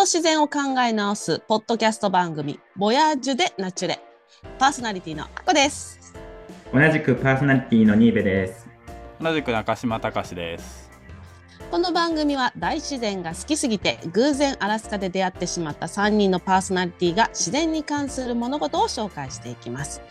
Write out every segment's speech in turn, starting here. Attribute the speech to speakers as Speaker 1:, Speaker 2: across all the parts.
Speaker 1: 人と自然を考え直すポッドキャスト番組ボヤージュでナチュレパーソナリティのあこです
Speaker 2: 同じくパーソナリティのニーベです。
Speaker 3: 同じく中島隆です。
Speaker 1: この番組は大自然が好きすぎて偶然アラスカで出会ってしまった3人のパーソナリティが自然に関する物事を紹介していきます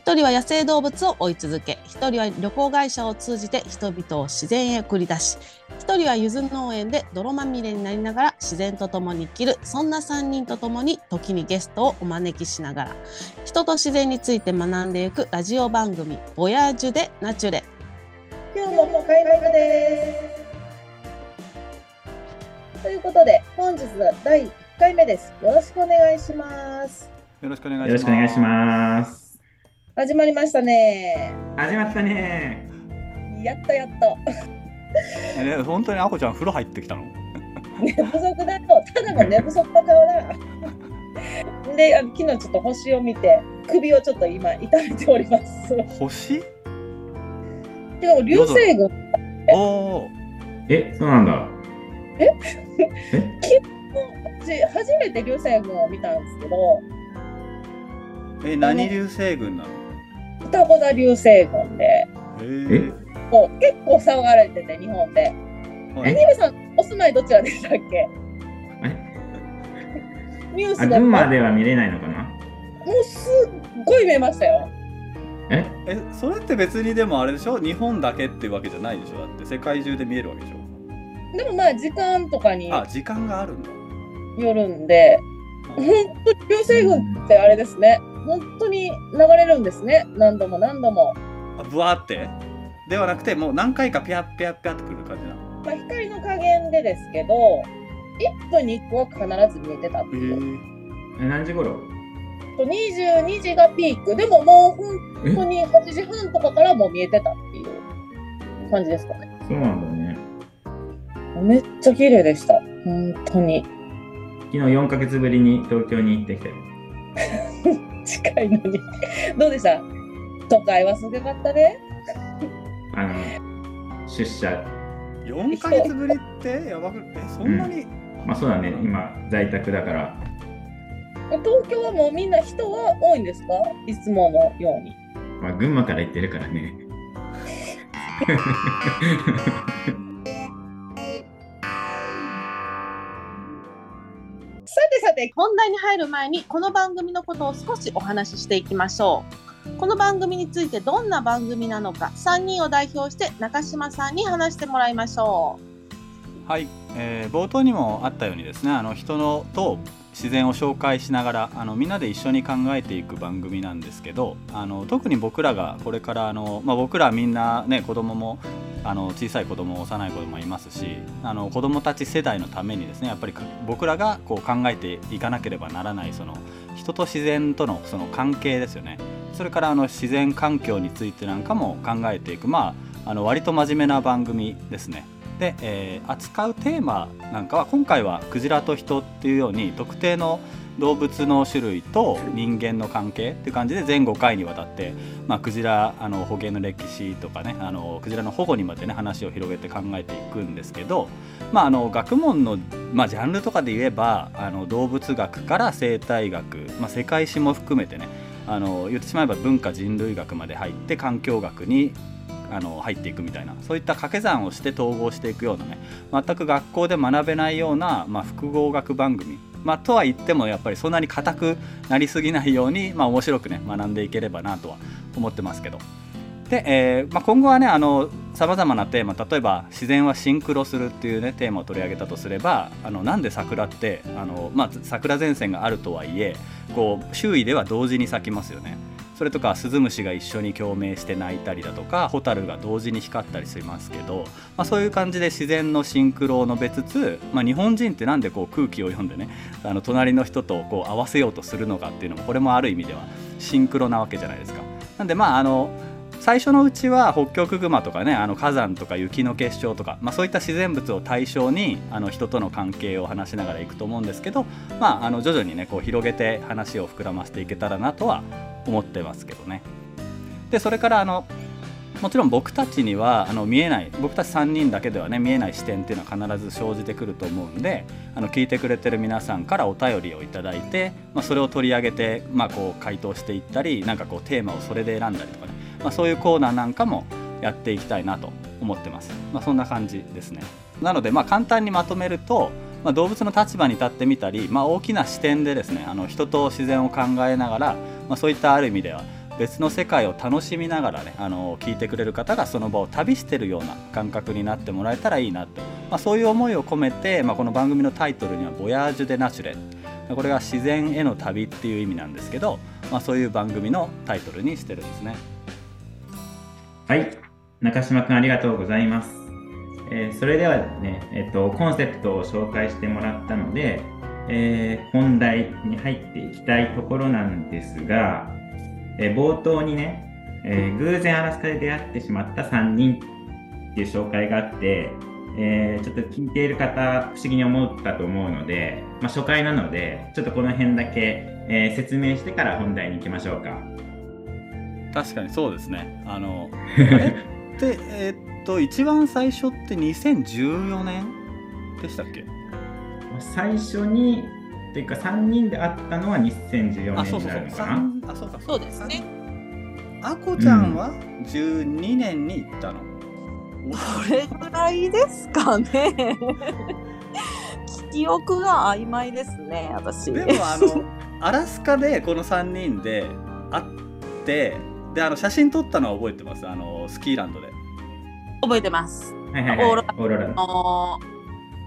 Speaker 1: 一人は野生動物を追い続け一人は旅行会社を通じて人々を自然へ送り出し一人は柚子農園で泥まみれになりながら自然と共に生きるそんな3人と共に時にゲストをお招きしながら人と自然について学んでいくラジオ番組「ボヤージュでナチュレ」
Speaker 4: 今日ももう開幕です。ということで、本日は第1回目です。よろしくお願いします。
Speaker 3: よろしくお願いします。
Speaker 2: よろしくお願いします。
Speaker 4: 始まりましたね。
Speaker 2: 始まったね
Speaker 4: やっとやっと。
Speaker 3: す。ね、本当にあこちゃん風呂入ってきたの？
Speaker 4: 寝不足だと、ただの寝不足だから。で、あの昨日ちょっと星を見て、首をちょっと今痛めております。
Speaker 3: 星？
Speaker 4: でも流星群、
Speaker 3: おお。
Speaker 2: え、そうなんだ。
Speaker 4: 私初めて流星群を見たんですけど、
Speaker 3: え、何流星群なの？
Speaker 4: 双子座流星群で、
Speaker 3: へ
Speaker 2: え？
Speaker 4: こう結構騒がれてて、日本で。
Speaker 3: はい
Speaker 4: アニメさん、お住まいどちらでしたっけ？ニュースで
Speaker 2: 群馬
Speaker 4: も
Speaker 2: では見れないのかな？
Speaker 4: うすっごい見えましたよ。
Speaker 2: え？
Speaker 3: え、それって別にでもあれでしょ？日本だけっていうわけじゃないでしょ？だって世界中で見えるわけでしょ？
Speaker 4: でもまあ時間とかに
Speaker 3: あ、時間があるんだ。
Speaker 4: よるんで、本当に流星群ってあれですね。本当に流れるんですね。何度も何度も。
Speaker 3: あ、ブワーって？ではなくてもう何回かピャッピャッピャッってくる感じなの。
Speaker 4: まあ光の加減でですけど、1分に1個は必ず見えてたって
Speaker 3: へ
Speaker 4: いう。
Speaker 2: え何時頃
Speaker 4: と22時がピーク。でももう本当に8時半とかからもう見えてたっていう感じですかね。
Speaker 2: そうなんだね。
Speaker 4: めっちゃ綺麗でした。本当に。
Speaker 2: 昨日4ヶ月ぶりに東京に行ってきて。
Speaker 4: 近いのに。どうでした？都会はすごかったね。
Speaker 2: あの、出社。
Speaker 3: 4ヶ月ぶりって？やばくえそんなに？
Speaker 2: まあそうだね、今、在宅だから。
Speaker 4: 東京はもうみんな人は多いんですか？いつものように。
Speaker 2: まあ群馬から行ってるからね。
Speaker 1: さてさて本題に入る前にこの番組のことを少しお話ししていきましょう。この番組についてどんな番組なのか3人を代表して中島さんに話してもらいましょう。
Speaker 3: はい、えー冒頭にもあったようにですねあの人のと自然を紹介しながらあのみんなで一緒に考えていく番組なんですけどあの特に僕らがこれからあの、まあ、僕らみんなね子供もあの小さい子供幼い子供もいますしあの子供たち世代のためにですねやっぱり僕らがこう考えていかなければならないその人と自然とのその関係ですよねそれからあの自然環境についてなんかも考えていくまああの割と真面目な番組ですね。で、えー扱うテーマなんかは今回はクジラと人っていうように特定の動物の種類と人間の関係って感じで全5回にわたって、まあ、クジラあの捕鯨の歴史とかねあのクジラの保護にまでね話を広げて考えていくんですけど、まあ、あの学問の、まあ、ジャンルとかで言えばあの動物学から生態学、まあ、世界史も含めてねあの言ってしまえば文化人類学まで入って環境学にあの入っていくみたいなそういった掛け算をして統合していくようなね全く学校で学べないような、まあ、複合学番組、まあ、とは言ってもやっぱりそんなに硬くなりすぎないように、まあ、面白くね学んでいければなとは思ってますけど。で、えーまあ、今後はねさまざまなテーマ例えば自然はシンクロするっていうねテーマを取り上げたとすればあのなんで桜ってあの、まあ、桜前線があるとはいえこう周囲では同時に咲きますよね。それとかスズムシが一緒に共鳴して鳴いたりだとかホタルが同時に光ったりしますけど、まあ、そういう感じで自然のシンクロを述べつつ、まあ、日本人ってなんでこう空気を読んでねあの隣の人とこう合わせようとするのかっていうのもこれもある意味ではシンクロなわけじゃないですか。なんでまああの最初のうちは北極熊とかねあの火山とか雪の結晶とか、まあ、そういった自然物を対象にあの人との関係を話しながらいくと思うんですけど、まあ、あの徐々にねこう広げて話を膨らませていけたらなとは思ってますけどね。でそれからあのもちろん僕たちにはあの見えない僕たち3人だけではね見えない視点っていうのは必ず生じてくると思うんであの聞いてくれてる皆さんからお便りをいただいて、まあ、それを取り上げて、まあ、こう回答していったりなんかこうテーマをそれで選んだりとかね、まあ、そういうコーナーなんかもやっていきたいなと思ってます、ま、そんな感じですね。なのでま簡単にまとめると、まあ、動物の立場に立ってみたり、まあ、大きな視点でですねあの人と自然を考えながら、まあ、そういったある意味では別の世界を楽しみながらねあの聞いてくれる方がその場を旅してるような感覚になってもらえたらいいなと、まあ、そういう思いを込めて、まあ、この番組のタイトルには「ボヤージュ・デ・ナチュレ」これが自然への旅っていう意味なんですけど、まあ、そういう番組のタイトルにしてるんですね。
Speaker 2: はい。中島くんありがとうございます、えーそれではね、えっとコンセプトを紹介してもらったので、えー本題に入っていきたいところなんですが、えー冒頭にね、えー偶然アラスカで出会ってしまった3人っていう紹介があって、えーちょっと聞いている方不思議に思ったと思うので、まあ、初回なのでちょっとこの辺だけ、えー説明してから本題に行きましょうか。
Speaker 3: 確かにそうですねあの えーっと一番最初って2014年でしたっけ？
Speaker 2: 最初にというか3人で会ったのは2014年に
Speaker 3: あそうそうそう。
Speaker 2: なるのかな？
Speaker 3: 三あそうか。
Speaker 5: そうですね。
Speaker 3: あこちゃんは12年に行ったの、
Speaker 6: どれぐらいですかね。記憶が曖昧ですね私。
Speaker 3: でもあの アラスカでこの3人で会ってであの写真撮ったのは覚えてます。あのスキーランドで
Speaker 5: 覚えてます。
Speaker 2: はいはいはい、
Speaker 5: オー
Speaker 2: オ
Speaker 5: ロラ
Speaker 2: ーロラの。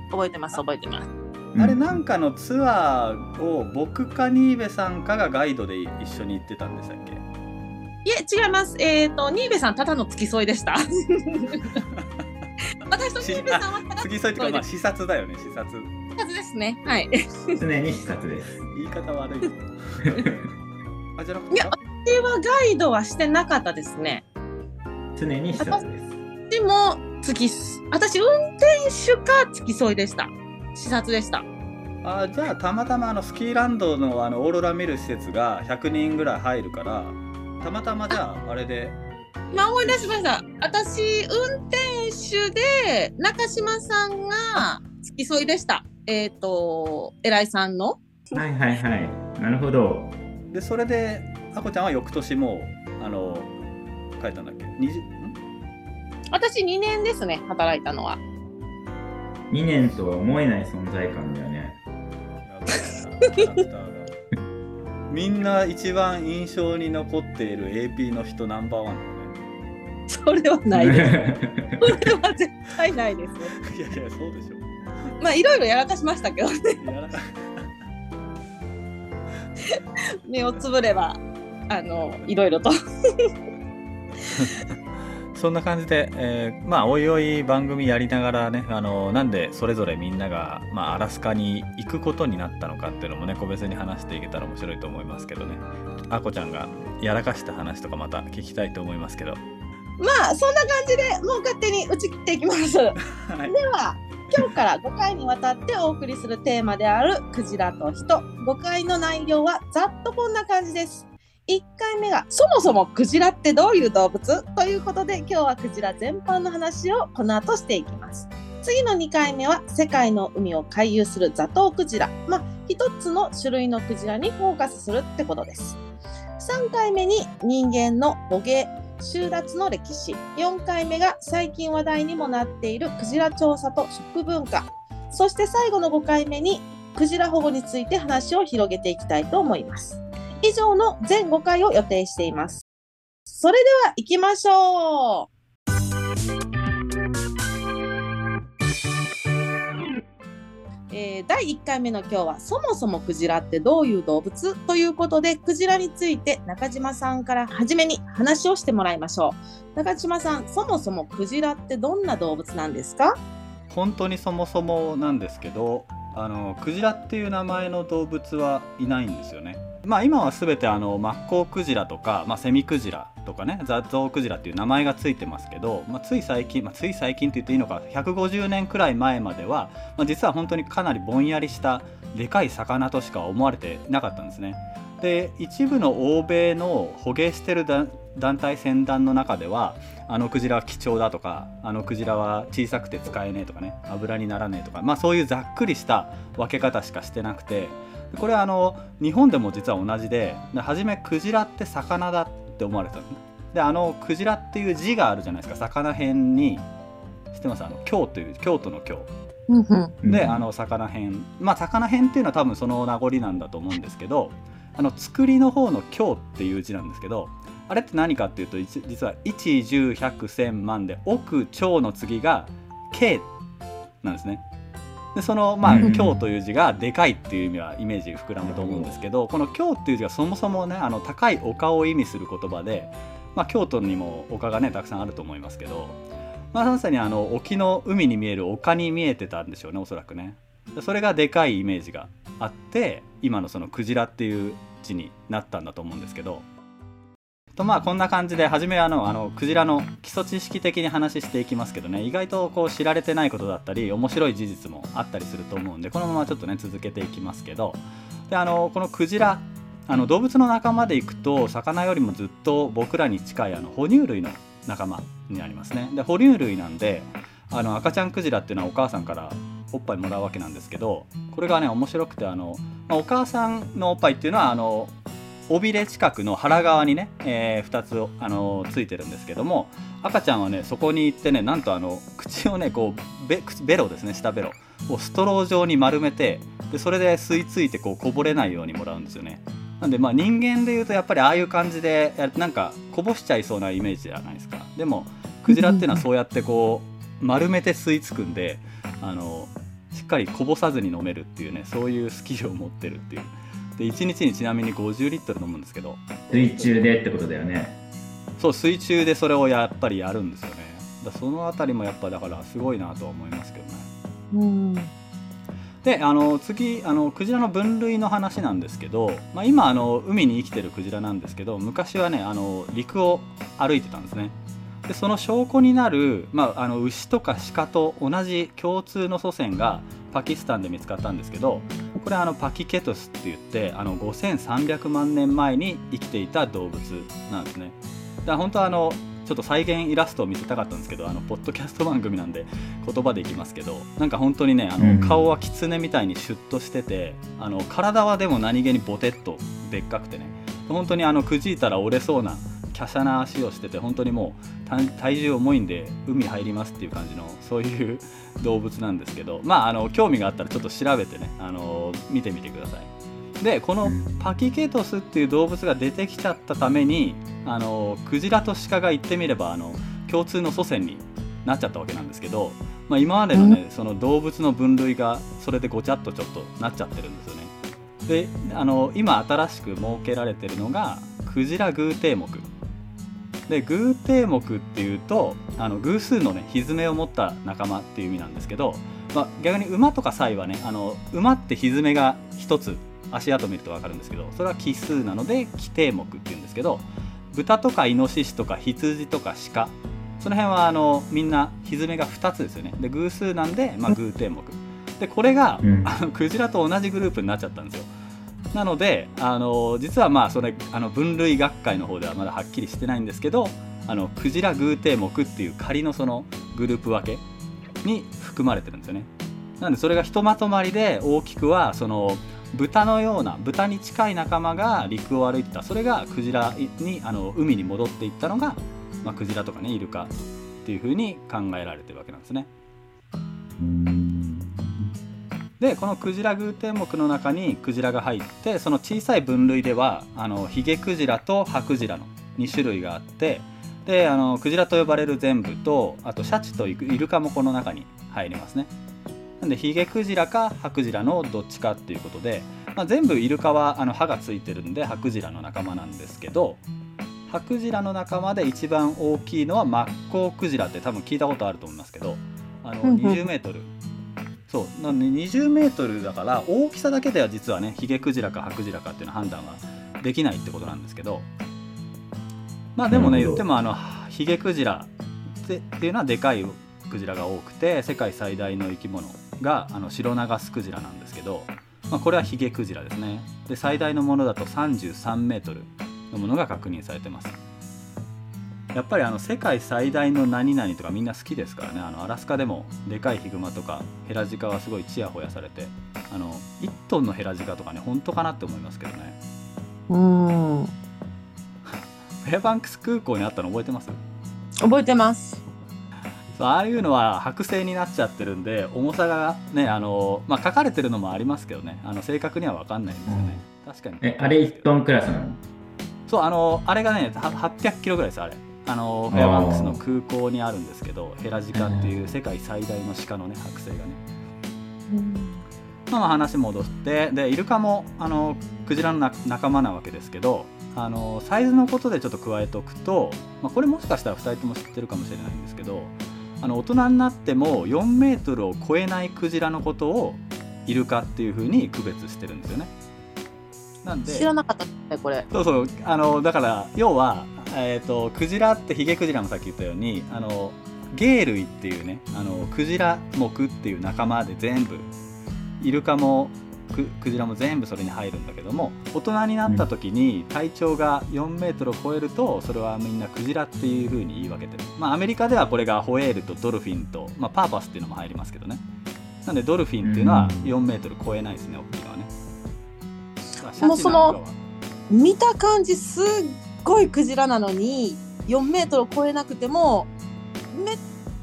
Speaker 5: 覚えてます覚えてます。
Speaker 2: う
Speaker 3: あれなんかのツアーを僕か新部さんかがガイドで一緒に行ってたんでしたっけ？
Speaker 5: いえ違います。えっ、と新部さんただの付き添いでした。私と新部さんはただ
Speaker 3: 次そいっていうかまあ視察だよね視察
Speaker 5: はずですね。はい。
Speaker 2: 常に視察です。
Speaker 3: 言い方悪い あじゃなくて
Speaker 5: いや私はガイドはしてなかったですね。
Speaker 2: 常に視察です。
Speaker 5: でも付き私運転手か付き添いでした。視察でした。
Speaker 3: あじゃあたまたまあのスキーランドのあのオーロラ見る施設が100人ぐらい入るからたまたまじゃああれで
Speaker 5: 今思い出しました。私運転手で中島さんが付き添いでした。えっ、と偉いさんの。
Speaker 2: はいはいはい。なるほど。
Speaker 3: でそれであこちゃんは翌年もうあの帰ったんだっけ？20ん
Speaker 5: 私2年ですね働いたのは。
Speaker 2: 2年とは思えない存在感だよね。
Speaker 3: みんな一番印象に残っている AP の人ナンバーワンだね
Speaker 5: それはないです。それは絶対ないです。
Speaker 3: いやいやそうでしょ
Speaker 5: まあいろいろやらかしましたけどね。目をつぶればあのいろいろと。
Speaker 3: そんな感じで、えーまあおいおい番組やりながらねあのなんでそれぞれみんなが、まあ、アラスカに行くことになったのかっていうのもね個別に話していけたら面白いと思いますけどね。あこちゃんがやらかした話とかまた聞きたいと思いますけど。
Speaker 5: まあそんな感じでもう勝手に打ち切っていきます。
Speaker 3: はい。
Speaker 5: では今日から5回にわたってお送りするテーマであるクジラと人。5回の内容はざっとこんな感じです1回目がそもそもクジラってどういう動物？ということで今日はクジラ全般の話をこの後していきます。次の2回目は世界の海を回遊するザトウクジラ。まあ一つの種類のクジラにフォーカスするってことです。3回目に人間の捕鯨収奪の歴史。4回目が最近話題にもなっているクジラ調査と食文化。そして最後の5回目にクジラ保護について話を広げていきたいと思います。以上の全5回を予定しています。それでは行きましょう。えー第1回目の今日はそもそもクジラってどういう動物ということでクジラについて中島さんから初めに話をしてもらいましょう。中島さんそもそもクジラってどんな動物なんですか？
Speaker 3: 本当にそもそもなんですけどあのクジラっていう名前の動物はいないんですよね。まあ今は全てあのマッコウクジラとか、まあ、セミクジラとかねザゾウクジラっていう名前がついてますけど、まあ、つい最近、まあ、つい最近って言っていいのか150年くらい前までは、まあ、実は本当にかなりぼんやりしたでかい魚としか思われてなかったんですね。で一部の欧米の捕鯨してる団体船団の中ではあのクジラは貴重だとかあのクジラは小さくて使えねえとかね油にならねえとか、まあ、そういうざっくりした分け方しかしてなくてこれはあの日本でも実は同じでで初めクジラって魚だって思われてたのね。であのクジラっていう字があるじゃないですか。魚辺に知ってます？あの京という京都の京。であの魚辺まあ魚辺っていうのは多分その名残なんだと思うんですけどあの作りの方の「京」っていう字なんですけどあれって何かっていうと実は1十百千万で億兆の次が「K」なんですね。でそのまあ
Speaker 2: うん「
Speaker 3: 京」という字がでかいっていう意味はイメージ膨らむと思うんですけどこの「京」っていう字がそもそもねあの高い丘を意味する言葉で、まあ、京都にも丘がねたくさんあると思いますけど、まあ、まさにあの沖の海に見える丘に見えてたんでしょうねおそらくね。でそれがでかいイメージがあって今のそのクジラっていう字になったんだと思うんですけど。とまあこんな感じで初めはあのあのクジラの基礎知識的に話していきますけどね。意外とこう知られてないことだったり面白い事実もあったりすると思うんでこのままちょっとね続けていきますけど。であのこのクジラあの動物の仲間でいくと魚よりもずっと僕らに近いあの哺乳類の仲間になりますね。で哺乳類なんであの赤ちゃんクジラっていうのはお母さんからおっぱいもらうわけなんですけどこれがね面白くてあの、まあお母さんのおっぱいっていうのはあの尾びれ近くの腹側にね、え2つあのついてるんですけども赤ちゃんはねそこに行ってねなんとあの口をねこうベ口ベロですね下ベロ。をストロー状に丸めてでそれで吸い付いてこうこぼれないようにもらうんですよね。なんでまあ人間でいうとやっぱりああいう感じでやなんかこぼしちゃいそうなイメージじゃないですか。でもクジラっていうのはそうやってこう丸めて吸い付くんであのしっかりこぼさずに飲めるっていうねそういうスキルを持ってるっていうで1日にちなみに50リットル飲むんですけど。
Speaker 2: 水中でってことだよね。
Speaker 3: そう水中でそれをやっぱりやるんですよね。だそのあたりもやっぱだからすごいなとは思いますけどね。
Speaker 5: うん。
Speaker 3: であの次あのクジラの分類の話なんですけど、まあ、今あの海に生きてるクジラなんですけど昔はねあの陸を歩いてたんですね。でその証拠になる、まあ、あの牛とか鹿と同じ共通の祖先がパキスタンで見つかったんですけどこれあのパキケトスって言ってあの5300万年前に生きていた動物なんですね。だ本当はあのちょっと再現イラストを見せたかったんですけどあのポッドキャスト番組なんで言葉でいきますけどなんか本当にねあの、
Speaker 2: うん。
Speaker 3: 顔はキツネみたいにシュッとしててあの体はでも何気にボテッとでっかくてね。本当にあのくじいたら折れそうな華奢な足をしてて本当にもう体体重重いんで海入りますっていう感じのそういう動物なんですけど まああの興味があったらちょっと調べてねあの見てみてください。でこの
Speaker 2: うん
Speaker 3: パキケトスっていう動物が出てきちゃったためにあのクジラとシカが言ってみればあの共通の祖先になっちゃったわけなんですけど、まあ、今までのね、その動物の分類がそれでごちゃっとちょっとなっちゃってるんですよね。であの今新しく設けられてるのがクジラ偶定目で偶定目っていうとあの偶数のね蹄を持った仲間っていう意味なんですけど、まあ、逆に馬とかサイはねあの馬って蹄が一つ足跡見ると分かるんですけどそれは奇数なので奇定目っていうんですけど豚とかイノシシとか羊とか鹿その辺はあのみんな蹄が2つですよね。で偶数なんで、まあ、偶定目でこれが、
Speaker 2: うん。
Speaker 3: あのクジラと同じグループになっちゃったんですよなのであの実はまあそれあの分類学会の方ではまだはっきりしてないんですけどあのクジラ偶定目っていう仮のそのグループ分けに含まれてるんですよねなんでそれがひとまとまりで大きくはその豚のような豚に近い仲間が陸を歩いてたそれがクジラにあの海に戻っていったのが、まあ、クジラとかねイルカっていうふうに考えられてるわけなんですね。
Speaker 2: うん
Speaker 3: でこのクジラ偶天目の中にクジラが入ってその小さい分類ではあのヒゲクジラとハクジラの2種類があってであのクジラと呼ばれる全部とあとシャチとイルカもこの中に入りますね。なんでヒゲクジラかハクジラのどっちかっていうことで、まあ、全部イルカはあの歯がついてるんでハクジラの仲間なんですけどハクジラの仲間で一番大きいのはマッコウクジラって多分聞いたことあると思いますけどあの
Speaker 5: うんうん
Speaker 3: 20メートルそう。なんで20メートルだから大きさだけでは実はねヒゲクジラかハクジラかっていうのは判断はできないってことなんですけど。まあでもね言ってもあのヒゲクジラってっていうのはでかいクジラが多くて世界最大の生き物があのシロナガスクジラなんですけど、まあ、これはヒゲクジラですね。で最大のものだと33メートルのものが確認されてますやっぱりあの世界最大の何々とかみんな好きですからね。あのアラスカでもでかいヒグマとかヘラジカはすごいチヤホヤされてあの1トンのヘラジカとかね本当かなって思いますけどね。
Speaker 5: うん。
Speaker 3: フェアバンクス空港にあったの覚えてます？
Speaker 5: 覚えてます。
Speaker 3: そうああいうのは剥製になっちゃってるんで重さがねあの、まあ、書かれてるのもありますけどね。あの正確には分かんないんですよね、確かに。
Speaker 2: え、あれ1トンクラスなの？
Speaker 3: そうあのあれがねは800キロぐらいですあれあのフェアバンクスの空港にあるんですけどヘラジカっていう世界最大の鹿のね剥製がね。まあまあ話戻ってでイルカもあのクジラのな仲間なわけですけどあのサイズのことでちょっと加えておくと、まあ、これもしかしたら2人とも知ってるかもしれないんですけどあの大人になっても4メートルを超えないクジラのことをイルカっていうふうに区別してるんですよね。なんで。
Speaker 5: 知らなかったね、これ。
Speaker 3: そうそうあのだから要は、えー、とクジラってヒゲクジラもさっき言ったようにあの鯨類っていうねあのクジラ目っていう仲間で全部イルカもククジラも全部それに入るんだけども大人になった時に体長が4メートルを超えるとそれはみんなクジラっていう風に言い分けてる。まあアメリカではこれがホエールとドルフィンと、まあ、パーパスっていうのも入りますけどね。なんでドルフィンっていうのは4メートル超えないですね大きいのはね
Speaker 5: もうその見た感じすっごいクジラなのに4メートルを超えなくてもめっ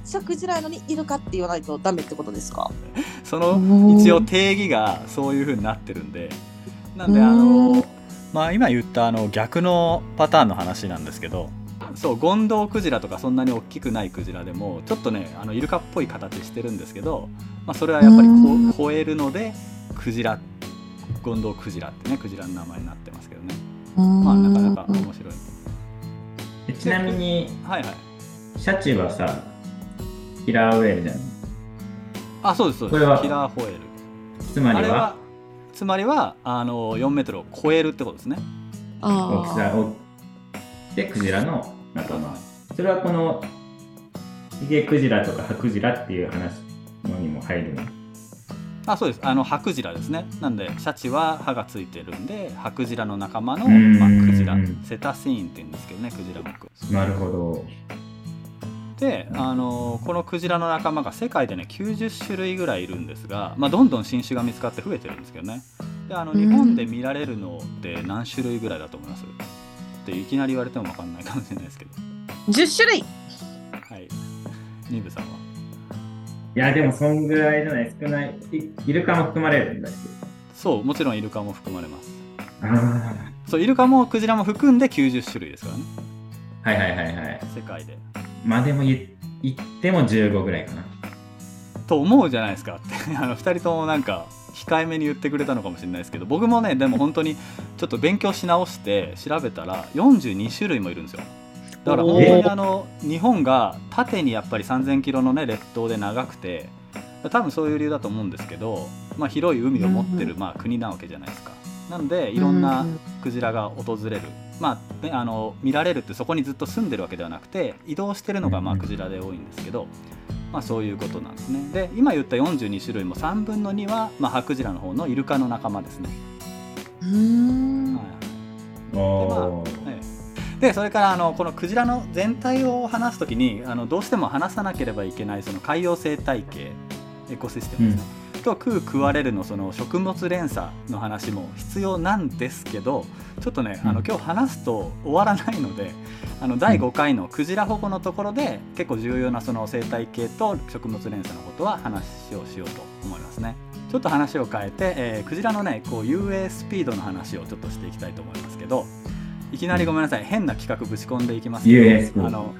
Speaker 5: ちゃクジラやのにイルカって言わないとダメってことですか？
Speaker 3: その一応定義がそういう風になってるんで。なんであ
Speaker 5: うん。
Speaker 3: のまあ今言ったあの逆のパターンの話なんですけどそうゴンドウクジラとかそんなに大きくないクジラでもちょっとねあのイルカっぽい形してるんですけど、まあ、それはやっぱり超えるのでクジラゴンドウクジラってねクジラの名前になってますけどね。まあなかなか面白い
Speaker 2: でちなみに、
Speaker 3: はいはい。
Speaker 2: シャチはさ、キラーウェールじゃん。
Speaker 3: あそうですそうで
Speaker 2: これは
Speaker 3: すキラーホエール。
Speaker 2: つまりは、
Speaker 3: つまりはあの4メートルを超えるってことですね。
Speaker 2: 大きさ
Speaker 5: あ
Speaker 2: を。でクジラの仲間。それはこのヒゲクジラとかハクジラっていう話のにも入るの？
Speaker 3: あそうです。あのハクジラですね。なんでシャチは歯がついてるんでハクジラの仲間の、まあ、クジラ。セタシーンって言うんですけどねクジラ目
Speaker 2: なるほど。
Speaker 3: であのこのクジラの仲間が世界でね90種類ぐらいいるんですが、まあ、どんどん新種が見つかって増えてるんですけどね。であの
Speaker 5: うん
Speaker 3: 日本で見られるのって何種類ぐらいだと思います？っていきなり言われても分かんないかもしれないですけど。
Speaker 5: 10種類。
Speaker 3: はい。ニブさんは？い
Speaker 2: や、でもそんぐらいじゃない、少ない。いイルカも含まれるんだっ
Speaker 3: そうもちろんイルカも含まれますそうイルカもクジラも含んで90種類ですからね
Speaker 2: あ。はいはいはいはい。
Speaker 3: 世界で
Speaker 2: まあでも言言っても15ぐらいかな。
Speaker 3: と思うじゃないですかって あの2人ともなんか控えめに言ってくれたのかもしれないですけど僕もねでも本当にちょっと勉強し直して調べたら42種類もいるんですよだから本当にあの日本が縦にやっぱり3000キロのね列島で長くて多分そういう理由だと思うんですけど、まあ、広い海を持ってるまあ国なわけじゃないですか。なのでいろんなクジラが訪れる、まあね、あの見られるってそこにずっと住んでるわけではなくて移動してるのがまあクジラで多いんですけど、まあ、そういうことなんですね。で今言った42種類も3分の2は、まあ、ハクジラの方のイルカの仲間ですね、
Speaker 5: うーん。
Speaker 3: はい。
Speaker 2: おー。
Speaker 3: はいでそれからあのこのクジラの全体を話すときにあのどうしても話さなければいけないその海洋生態系エコシステムですね、と食う食われるのその食物連鎖の話も必要なんですけどちょっとね、あの
Speaker 2: うん。
Speaker 3: 今日話すと終わらないのであの第5回のクジラ保護のところで結構重要なその生態系と食物連鎖のことは話をしようと思いますね。ちょっと話を変えて、えークジラのねこう遊泳スピードの話をちょっとしていきたいと思いますけどいきなりごめんなさい。変な企画ぶち込んでいきます。けどあの、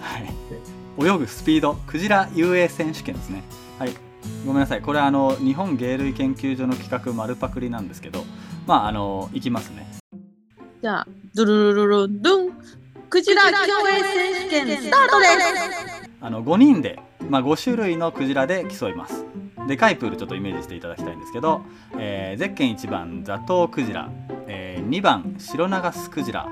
Speaker 3: はい、泳ぐスピード。クジラ遊泳選手権ですね。はい。ごめんなさい。これあの日本鯨類研究所の企画丸パクリなんですけど。まああのいきますね。
Speaker 5: じゃあドゥルルルルンドゥン。クジラ競泳選手権スタートです。
Speaker 3: あの5人で、まあ、5種類のクジラで競います。でかいプールちょっとイメージしていただきたいんですけど、えーゼッケン1番ザトウクジラ、えー2番シロナガスクジラ、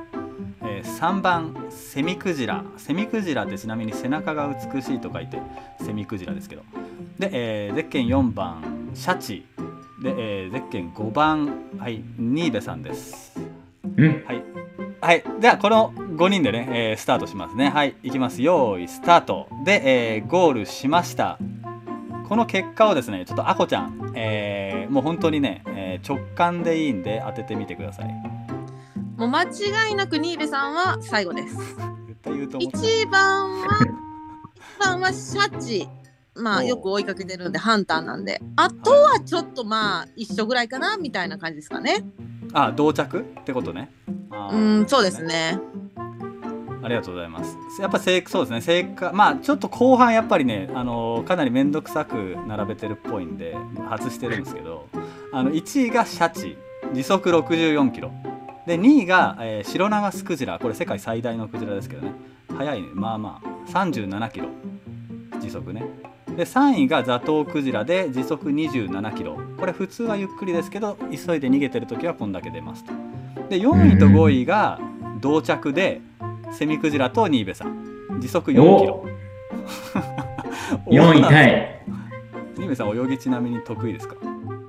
Speaker 3: えー3番セミクジラセミクジラってちなみに背中が美しいと書いてセミクジラですけど。で、えーゼッケン4番シャチで、えーゼッケン5番はいニーベさんです。
Speaker 2: うん。
Speaker 3: はい、はい、ではこの5人でね、えースタートしますね。はい。いきます。よーいスタート。で、えーゴールしました。この結果をですねちょっとあこちゃん、えーもう本当にね、えー直感でいいんで当ててみてください。
Speaker 5: もう間違いなく新部さんは最後です。
Speaker 3: 絶対言うと思った。
Speaker 5: 一番は一番はシャチ。まあよく追いかけてるんでハンターなんで。あとはちょっとまあ一緒ぐらいかなみたいな感じですかね。
Speaker 3: あ同着？ってことね。あ
Speaker 5: う
Speaker 3: ー
Speaker 5: んそうですね。
Speaker 3: ありがとうございます。やっぱ正そうですね。正解まあちょっと後半やっぱりねあのかなり面倒くさく並べてるっぽいんで外してるんですけどあの1位がシャチ。時速64キロ。で2位が、えー、シロナガスクジラ。これ世界最大のクジラですけどね。速いね。まあまあ。37キロ。時速ねで3位がザトウクジラで時速27キロこれ普通はゆっくりですけど急いで逃げてる時はこんだけ出ますとで4位と5位が同着でセミクジラとニーベさん時速4キロ
Speaker 2: 4 位タイ。
Speaker 3: ニーベさん泳ぎちなみに得意ですか？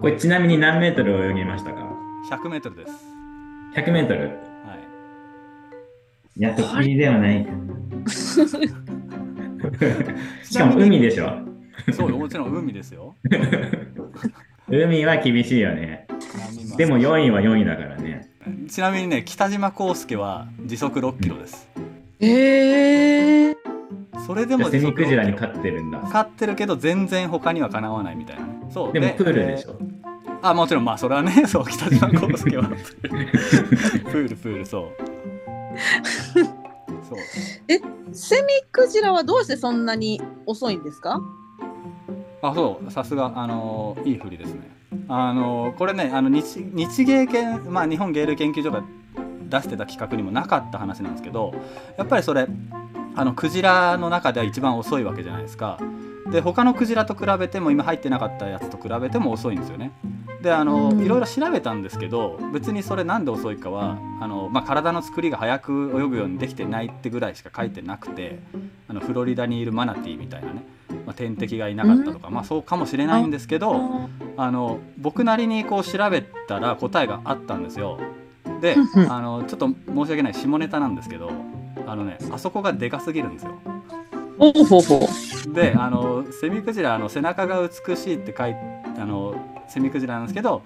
Speaker 2: これちなみに何メートル泳ぎましたか
Speaker 3: ？100メートルです
Speaker 2: ?100 メートル。
Speaker 3: はい
Speaker 2: いや、得意ではない。しかも海でしょ？
Speaker 3: そうよもちろん海ですよ
Speaker 2: 海は厳しいよね。でも4位は4位だからね。
Speaker 3: ちなみにね北島康介は時速6キロです
Speaker 5: ええ
Speaker 3: それでも
Speaker 2: セミクジラに
Speaker 3: 勝
Speaker 2: 勝ってるんだ。
Speaker 3: ってるけど全然他にはかなわないみたいなねそう
Speaker 2: でもプールでし
Speaker 3: ょ
Speaker 2: ょ。
Speaker 3: あもちろんまあそれはね そう北島康介はプール プールそうそう
Speaker 5: セミクジラはどうしてそんなに遅いんですか？
Speaker 3: あそうさすがあのーいい振りですね。あのーこれねあの日日芸研まあ日本芸類研究所が出してた企画にもなかった話なんですけどやっぱりそれあのクジラの中では一番遅いわけじゃないですか。で他のクジラと比べても今入ってなかったやつと比べても遅いんですよね。であの、
Speaker 5: うん。
Speaker 3: いろいろ調べたんですけど別にそれなんで遅いかはあの、まあ、体の作りが速く泳ぐようにできてないってぐらいしか書いてなくてあのフロリダにいるマナティーみたいなね、まあ、天敵がいなかったとか、まあそうかもしれないんですけどあの僕なりにこう調べたら答えがあったんですよ。であのちょっと申し訳ない下ネタなんですけどあのねあそこがでかすぎるんですよ。
Speaker 5: ほうほうほう。
Speaker 3: であのセミクジラあの背中が美しいって書いてあのセミクジラなんですけど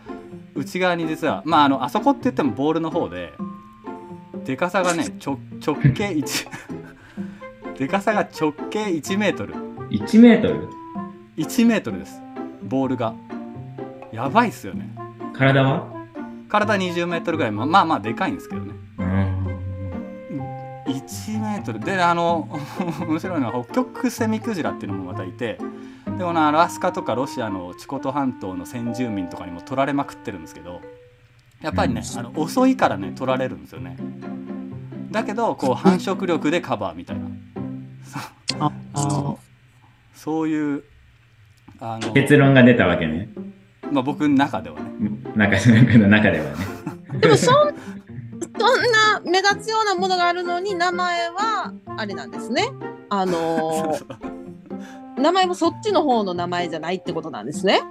Speaker 3: 内側に実はまああのあそこって言ってもボールの方ででかさがね直直径1でかさが直径1メートル
Speaker 2: 1メートル
Speaker 3: ？1メートルです。ボールが。やばいっすよね。
Speaker 2: 体は？
Speaker 3: 体20メートルぐらい。ままあまあでかいんですけどね。
Speaker 2: うん。
Speaker 3: 1メートル。であの 面白いのは北極セミクジラっていうのもまたいてでこのアラスカとかロシアのチコト半島の先住民とかにも取られまくってるんですけどやっぱりね、あの遅いからね取られるんですよね。だけどこう繁殖力でカバーみたいな。そう
Speaker 5: あ
Speaker 3: あのそういうあの、
Speaker 2: 結論が出たわけね。
Speaker 3: まあ、僕の中ではね
Speaker 2: 中中の中ではね。
Speaker 5: でもそんそんな目立つようなものがあるのに名前はあれなんですね。あのー名前もそっちの方の名前じゃないってことなんですね。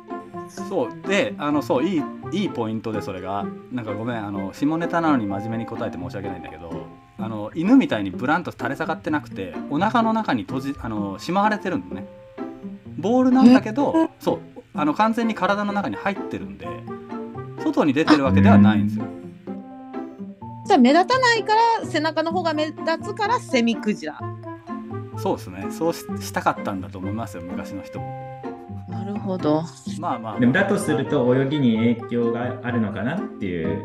Speaker 3: そうであのそういいいいポイントでそれがなんかごめんあの下ネタなのに真面目に答えて申し訳ないんだけどあの犬みたいにブランと垂れ下がってなくてお腹の中に閉じあのしまわれてるんだねボールなんだけどそうあの完全に体の中に入ってるんで外に出てるわけではないんですよ
Speaker 5: じゃあ目立たないから背中の方が目立つからセミクジラ。
Speaker 3: そうですねそうししたかったんだと思いますよ昔の人も
Speaker 5: なるほど。
Speaker 3: まあまあ
Speaker 2: でもだとすると泳ぎに影響があるのかなっていう。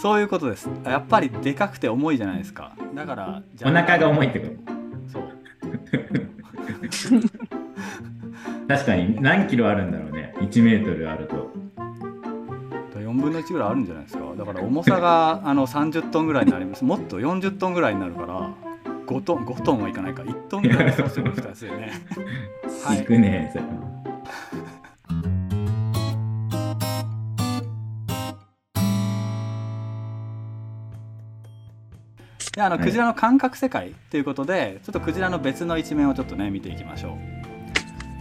Speaker 3: そういうことですやっぱりでかくて重いじゃないですかだから
Speaker 2: お腹が重いってこと。
Speaker 3: そう
Speaker 2: 確かに何キロあるんだろうね。1メートルあると。
Speaker 3: 4分の1ぐらいあるんじゃないですか。だから重さがあの30トンぐらいになります。もっと40トンぐらいになるから5トン5トンはいかないか。1トンぐらいのそうする2つでね。はい。
Speaker 2: いくね。それ。
Speaker 3: であの
Speaker 2: はい。
Speaker 3: クジラの感覚世界ということでちょっとクジラの別の一面をちょっとね見ていきましょう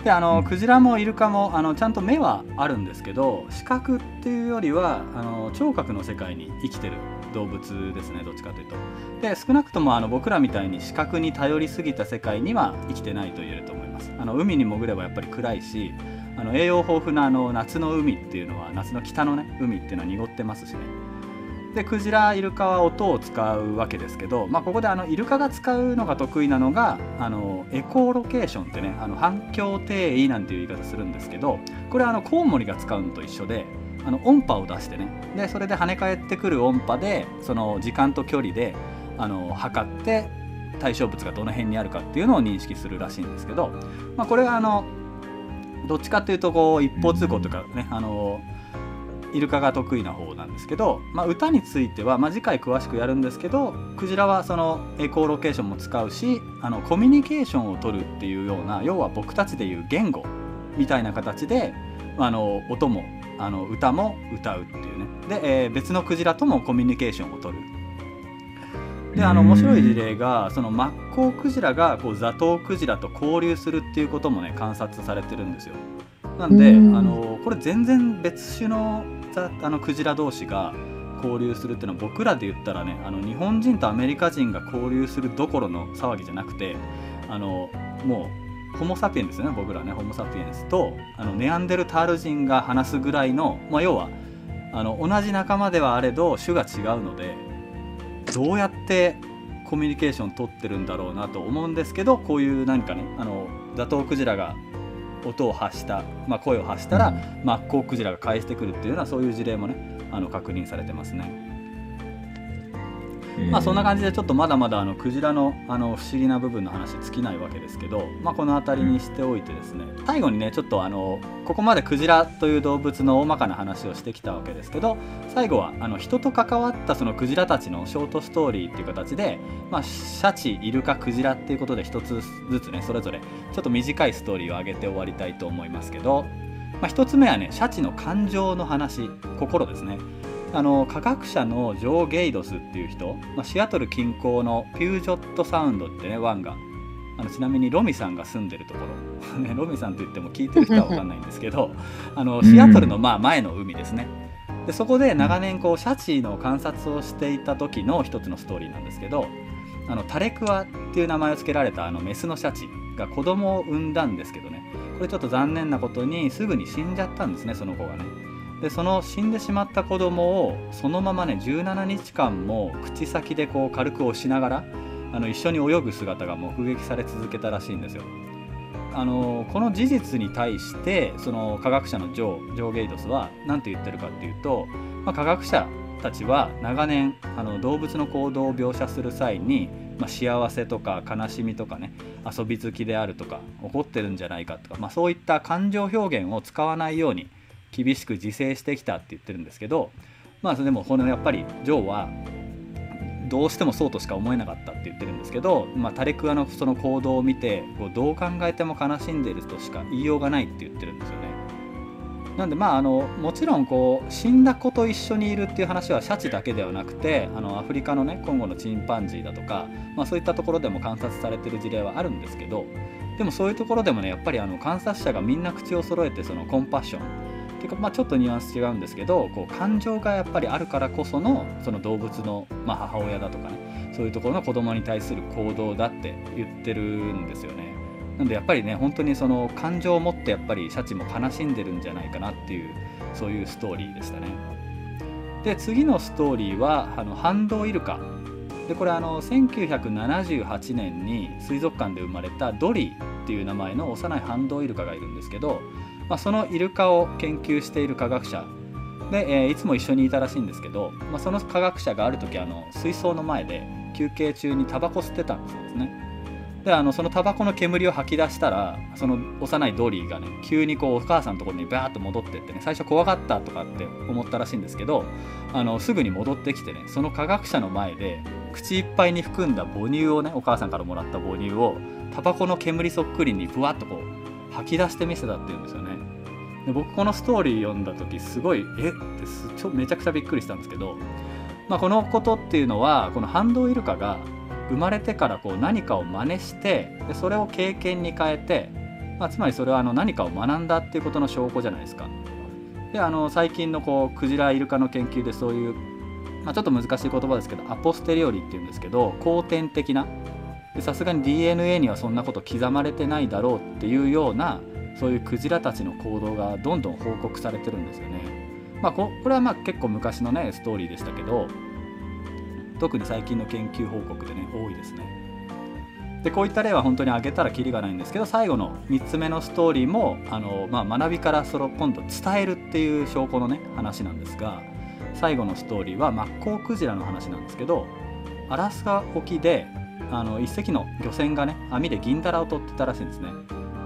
Speaker 3: であのクジラもイルカもあのちゃんと目はあるんですけど視覚っていうよりはあの聴覚の世界に生きてる動物ですねどっちかというと。で少なくともあの僕らみたいに視覚に頼りすぎた世界には生きてないと言えると思います。あの海に潜ればやっぱり暗いしあの栄養豊富なあの夏の海っていうのは夏の北のね海っていうのは濁ってますしねでクジライルカは音を使うわけですけど、まあ、ここであのイルカが使うのが得意なのがあのエコーロケーションってねあの反響定位なんていう言い方するんですけどこれはあのコウモリが使うのと一緒であの音波を出してねでそれで跳ね返ってくる音波でその時間と距離であの測って対象物がどの辺にあるかっていうのを認識するらしいんですけど、まあ、これはあのどっちかっていうとこう一方通行というかねあのイルカが得意な方なんですけど、まあ、歌については、まあ、次回詳しくやるんですけどクジラはそのエコーロケーションも使うしあのコミュニケーションを取るっていうような要は僕たちでいう言語みたいな形であの音もあの歌も歌うっていうね。で、えー、別のクジラともコミュニケーションを取る。であの面白い事例がそのマッコウクジラがこうザトウクジラと交流するっていうこともね観察されてるんですよ。なんであのこれ全然別種のあのクジラ同士が交流するっていうのは僕らで言ったらねあの日本人とアメリカ人が交流するどころの騒ぎじゃなくてあのもうホモ・サピエンですね僕らねホモ・サピエンスとあのネアンデルタール人が話すぐらいの、まあ、要はあの同じ仲間ではあれど種が違うのでどうやってコミュニケーション取ってるんだろうなと思うんですけどこういう何かねあのザトウクジラが音を発した、まあ、声を発したら、マッコウクジラが返してくるっていうようなそういう事例もねあの確認されてますね。まあそんな感じでちょっとまだまだあのクジラのあの不思議な部分の話尽きないわけですけど、まあ、この辺りにしておいてですね最後にねちょっとあのここまでクジラという動物の大まかな話をしてきたわけですけど最後はあの人と関わったそのクジラたちのショートストーリーっていう形で、まあ、シャチイルカクジラっていうことで一つずつねそれぞれちょっと短いストーリーを上げて終わりたいと思いますけど、まあ、1つ目はねシャチの感情の話心ですね。あの科学者のジョー・ゲイドスっていう人、まあ、シアトル近郊のピュージョットサウンドってね湾が。あのちなみにロミさんが住んでるところ、ね、ロミさんといっても聞いてる人は分かんないんですけど あのシアトルのまあ前の海ですね。でそこで長年こうシャチの観察をしていた時の一つのストーリーなんですけどあのタレクワっていう名前を付けられたあのメスのシャチが子供を産んだんですけどね。これちょっと残念なことにすぐに死んじゃったんですねその子がねでその死んでしまった子供をそのままね17日間も口先でこう軽く押しながらあの一緒に泳ぐ姿が目撃され続けたらしいんですよ。あのこの事実に対してその科学者のジョー・ジョー・ゲイドスは何て言ってるかっていうと、まあ、科学者たちは長年あの動物の行動を描写する際に、まあ、幸せとか悲しみとかね遊び好きであるとか怒ってるんじゃないかとか、まあ、そういった感情表現を使わないように厳しく自制してきたって言ってるんですけどまあでもこのやっぱりジョーはどうしてもそうとしか思えなかったって言ってるんですけど、まあ、タレクワのその行動を見てこうどう考えても悲しんでいるとしか言いようがないって言ってるんですよね。なんでまああのもちろんこう死んだ子と一緒にいるっていう話はシャチだけではなくてあのアフリカのねコンゴのチンパンジーだとか、まあ、そういったところでも観察されてる事例はあるんですけどでもそういうところでもねやっぱりあの観察者がみんな口を揃えてそのコンパッションていうか、まあ、ちょっとニュアンス違うんですけどこう感情がやっぱりあるからこそのその動物の、まあ、母親だとかねそういうところの子供に対する行動だって言ってるんですよね。なんでやっぱりね本当にその感情を持ってやっぱりシャチも悲しんでるんじゃないかなっていうそういうストーリーでしたね。で次のストーリーはあの反動イルカでこれあの1978年に水族館で生まれたドリーっていう名前の幼い反動イルカがいるんですけどまあ、そのイルカを研究している科学者で、えー、いつも一緒にいたらしいんですけど、まあ、その科学者がある時あの水槽の前で休憩中にタバコ吸ってたんですね。であのそのタバコの煙を吐き出したらその幼いドリーがね急にこうお母さんのところにバーッと戻ってってね最初怖がったとかって思ったらしいんですけどあのすぐに戻ってきてねその科学者の前で口いっぱいに含んだ母乳をねお母さんからもらった母乳をタバコの煙そっくりにふわっとこう吐き出してみせたっていうんですよねで僕このストーリー読んだ時すごいえ？ってすちょめちゃくちゃびっくりしたんですけど、まあ、このことっていうのはこの反動イルカが生まれてからこう何かを真似してでそれを経験に変えて、まあ、つまりそれはあの何かを学んだっていうことの証拠じゃないですか。であの最近のこうクジライルカの研究でそういう、まあ、ちょっと難しい言葉ですけどアポステリオリっていうんですけど後天的なさすがに DNA にはそんなこと刻まれてないだろうっていうようなそういうクジラたちの行動がどんどん報告されてるんですよね。まあ、これはまあ結構昔のねストーリーでしたけど特に最近の研究報告でね多いですね。でこういった例は本当に挙げたらキリがないんですけど最後の3つ目のストーリーもあの、まあ、学びからその今度伝えるっていう証拠のね話なんですが最後のストーリーはマッコウクジラの話なんですけどアラスカ沖であの一隻の漁船がね網で銀だらを取ってたらしいんですね。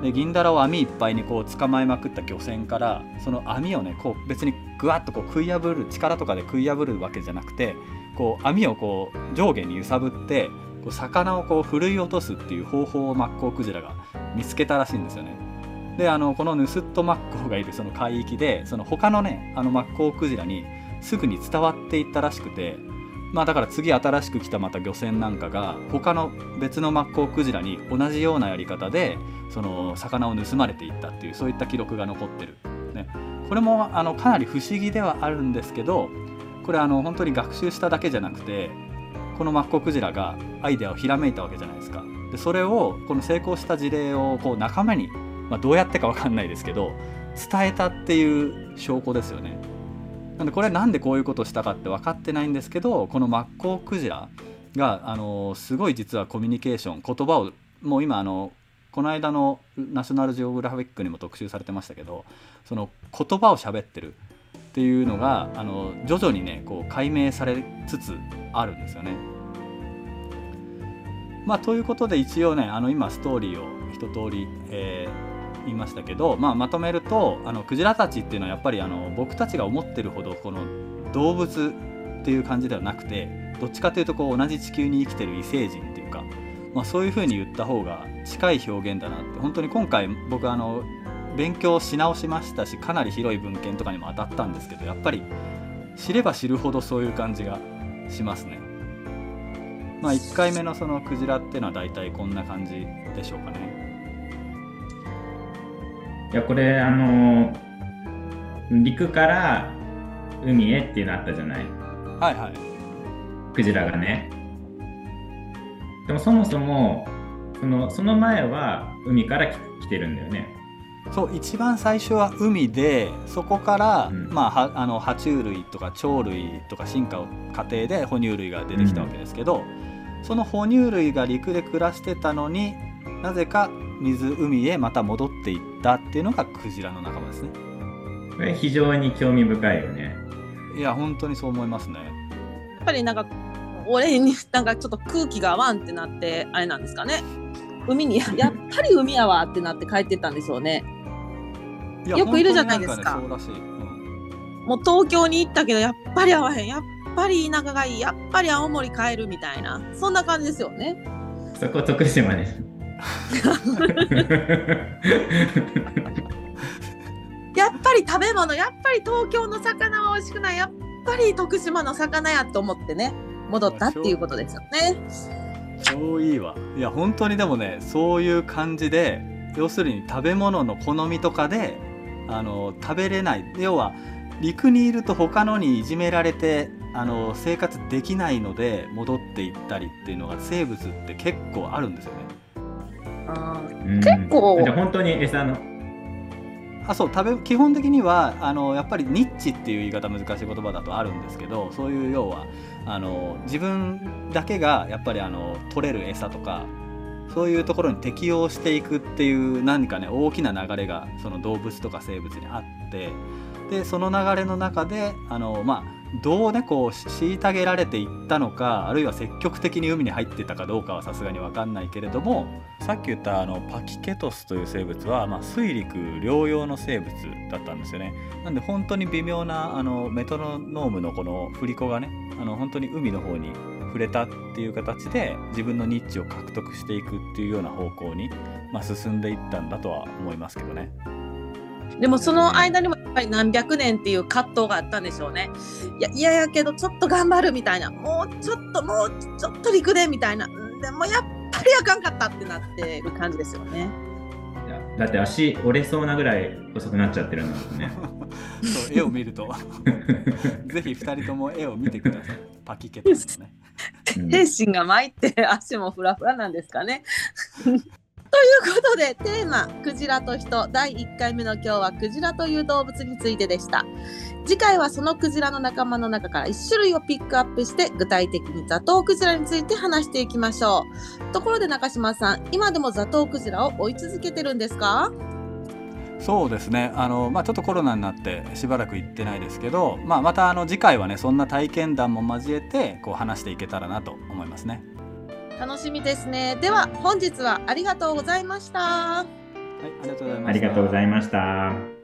Speaker 3: で銀だらを網いっぱいにこう捕まえまくった漁船からその網をねこう別にぐわっとこう食い破る力とかで食い破るわけじゃなくてこう網をこう上下に揺さぶってこう魚をこうふるい落とすっていう方法をマッコウクジラが見つけたらしいんですよね。であのこのヌスットマッコウがいるその海域でその他のねあのマッコウクジラにすぐに伝わっていったらしくてまあだから次新しく来たまた漁船なんかが他の別のマッコウクジラに同じようなやり方でその魚を盗まれていったっていうそういった記録が残ってる、ね、これもあのかなり不思議ではあるんですけどこれあの本当に学習しただけじゃなくてこのマッコウクジラがアイデアをひらめいたわけじゃないですか。でそれをこの成功した事例をこう仲間に、まあ、どうやってか分かんないですけど伝えたっていう証拠ですよね。なんでこれなんでこういうことをしたかって分かってないんですけどこのマッコウクジラがあのすごい実はコミュニケーション言葉をもう今あのこの間のナショナルジオグラフィックにも特集されてましたけどその言葉を喋ってるっていうのがあの徐々にねこう解明されつつあるんですよね。まあ、ということで一応ねあの今ストーリーを一通り、えー、言いましたけど、まあ、まとめるとあのクジラたちっていうのはやっぱりあの僕たちが思ってるほどこの動物っていう感じではなくてどっちかというとこう同じ地球に生きてる異星人っていうか、まあ、そういうふうに言った方が近い表現だなって本当に今回僕あの勉強し直しましたしかなり広い文献とかにも当たったんですけどやっぱり知れば知るほどそういう感じがしますね。まあ1回目のそのクジラっていうのは大体こんな感じでしょうかね。
Speaker 2: いやこれあの陸から海へっていうのあったじゃない？
Speaker 3: はいはい。
Speaker 2: クジラがね。でもそもそもそのその前は海から来来てるんだよね。
Speaker 3: そう一番最初は海でそこから、
Speaker 2: うん。
Speaker 3: まあ、はあの爬虫類とか鳥類とか進化を過程で哺乳類が出てきたわけですけど、その哺乳類が陸で暮らしてたのになぜか水海へまた戻っていったっていうのがクジラの仲間ですね。
Speaker 2: これ非常に興味深いよね。
Speaker 3: いや本当にそう思いますね。
Speaker 5: やっぱりなんか俺になんかちょっと空気が合わんってなってあれなんですかね。海にや やっぱり海やわってなって帰ってったんでしょうね。
Speaker 3: や
Speaker 5: よくいるじゃないですか
Speaker 3: ねそうらしい、うん。
Speaker 5: もう東京に行ったけどやっぱり合わへん。やっぱり田舎がいい。やっぱり青森帰るみたいな。そんな感じですよね。
Speaker 2: そこ徳島です
Speaker 5: やっぱり食べ物やっぱり東京の魚は美味しくない。やっぱり徳島の魚やと思ってね戻ったっていうことですよね。
Speaker 3: 超いいわ。いや本当にでもねそういう感じで要するに食べ物の好みとかであの食べれない。要は陸にいると他のにいじめられてあの生活できないので戻っていったりっていうのが生物って結構あるんですよね。
Speaker 5: 結構。
Speaker 2: じゃあ本当に餌の。
Speaker 3: あそう食べ基本的にはあのやっぱりニッチっていう言い方難しい言葉だとあるんですけどそういう要はあの自分だけがやっぱりあの取れる餌とかそういうところに適応していくっていう何かね大きな流れがその動物とか生物にあってでその流れの中であのまあどうねこう虐げられていったのかあるいは積極的に海に入ってたかどうかはさすがに分かんないけれどもさっき言ったあのパキケトスという生物は、まあ、水陸両用の生物だったんですよね。なんで本当に微妙なあのメトロノームのこの振り子がねあの本当に海の方に触れたっていう形で自分のニッチを獲得していくっていうような方向に、まあ、進んでいったんだとは思いますけどね。
Speaker 5: でもその間にもやっぱり何百年っていう葛藤があったんでしょうね。いや嫌やけどちょっと頑張るみたいなもうちょっともうちょっと陸でみたいなうんでもやっぱりあかんかったってなってる感じですよね。
Speaker 2: いやだって足折れそうなぐらい細くなっちゃってるんだもんね。
Speaker 3: そう絵を見ると ぜひ2人とも絵を見てくださいパキケですね
Speaker 2: うん
Speaker 5: 精神が参って足もフラフラなんですかね。ということでテーマ「クジラと人」第1回目の今日はクジラという動物についてでした。次回はそのクジラの仲間の中から1種類をピックアップして具体的にザトウクジラについて話していきましょう。ところで中島さん今でもザトウクジラを追い続けてるんですか？
Speaker 3: そうですねあの、まあ、ちょっとコロナになってしばらく行ってないですけど、まあ、またあの次回はねそんな体験談も交えてこう話していけたらなと思いますね。
Speaker 5: 楽しみですね。では本日はありがとうございました。
Speaker 3: はい、ありがとうございました。
Speaker 2: ありがとうございました。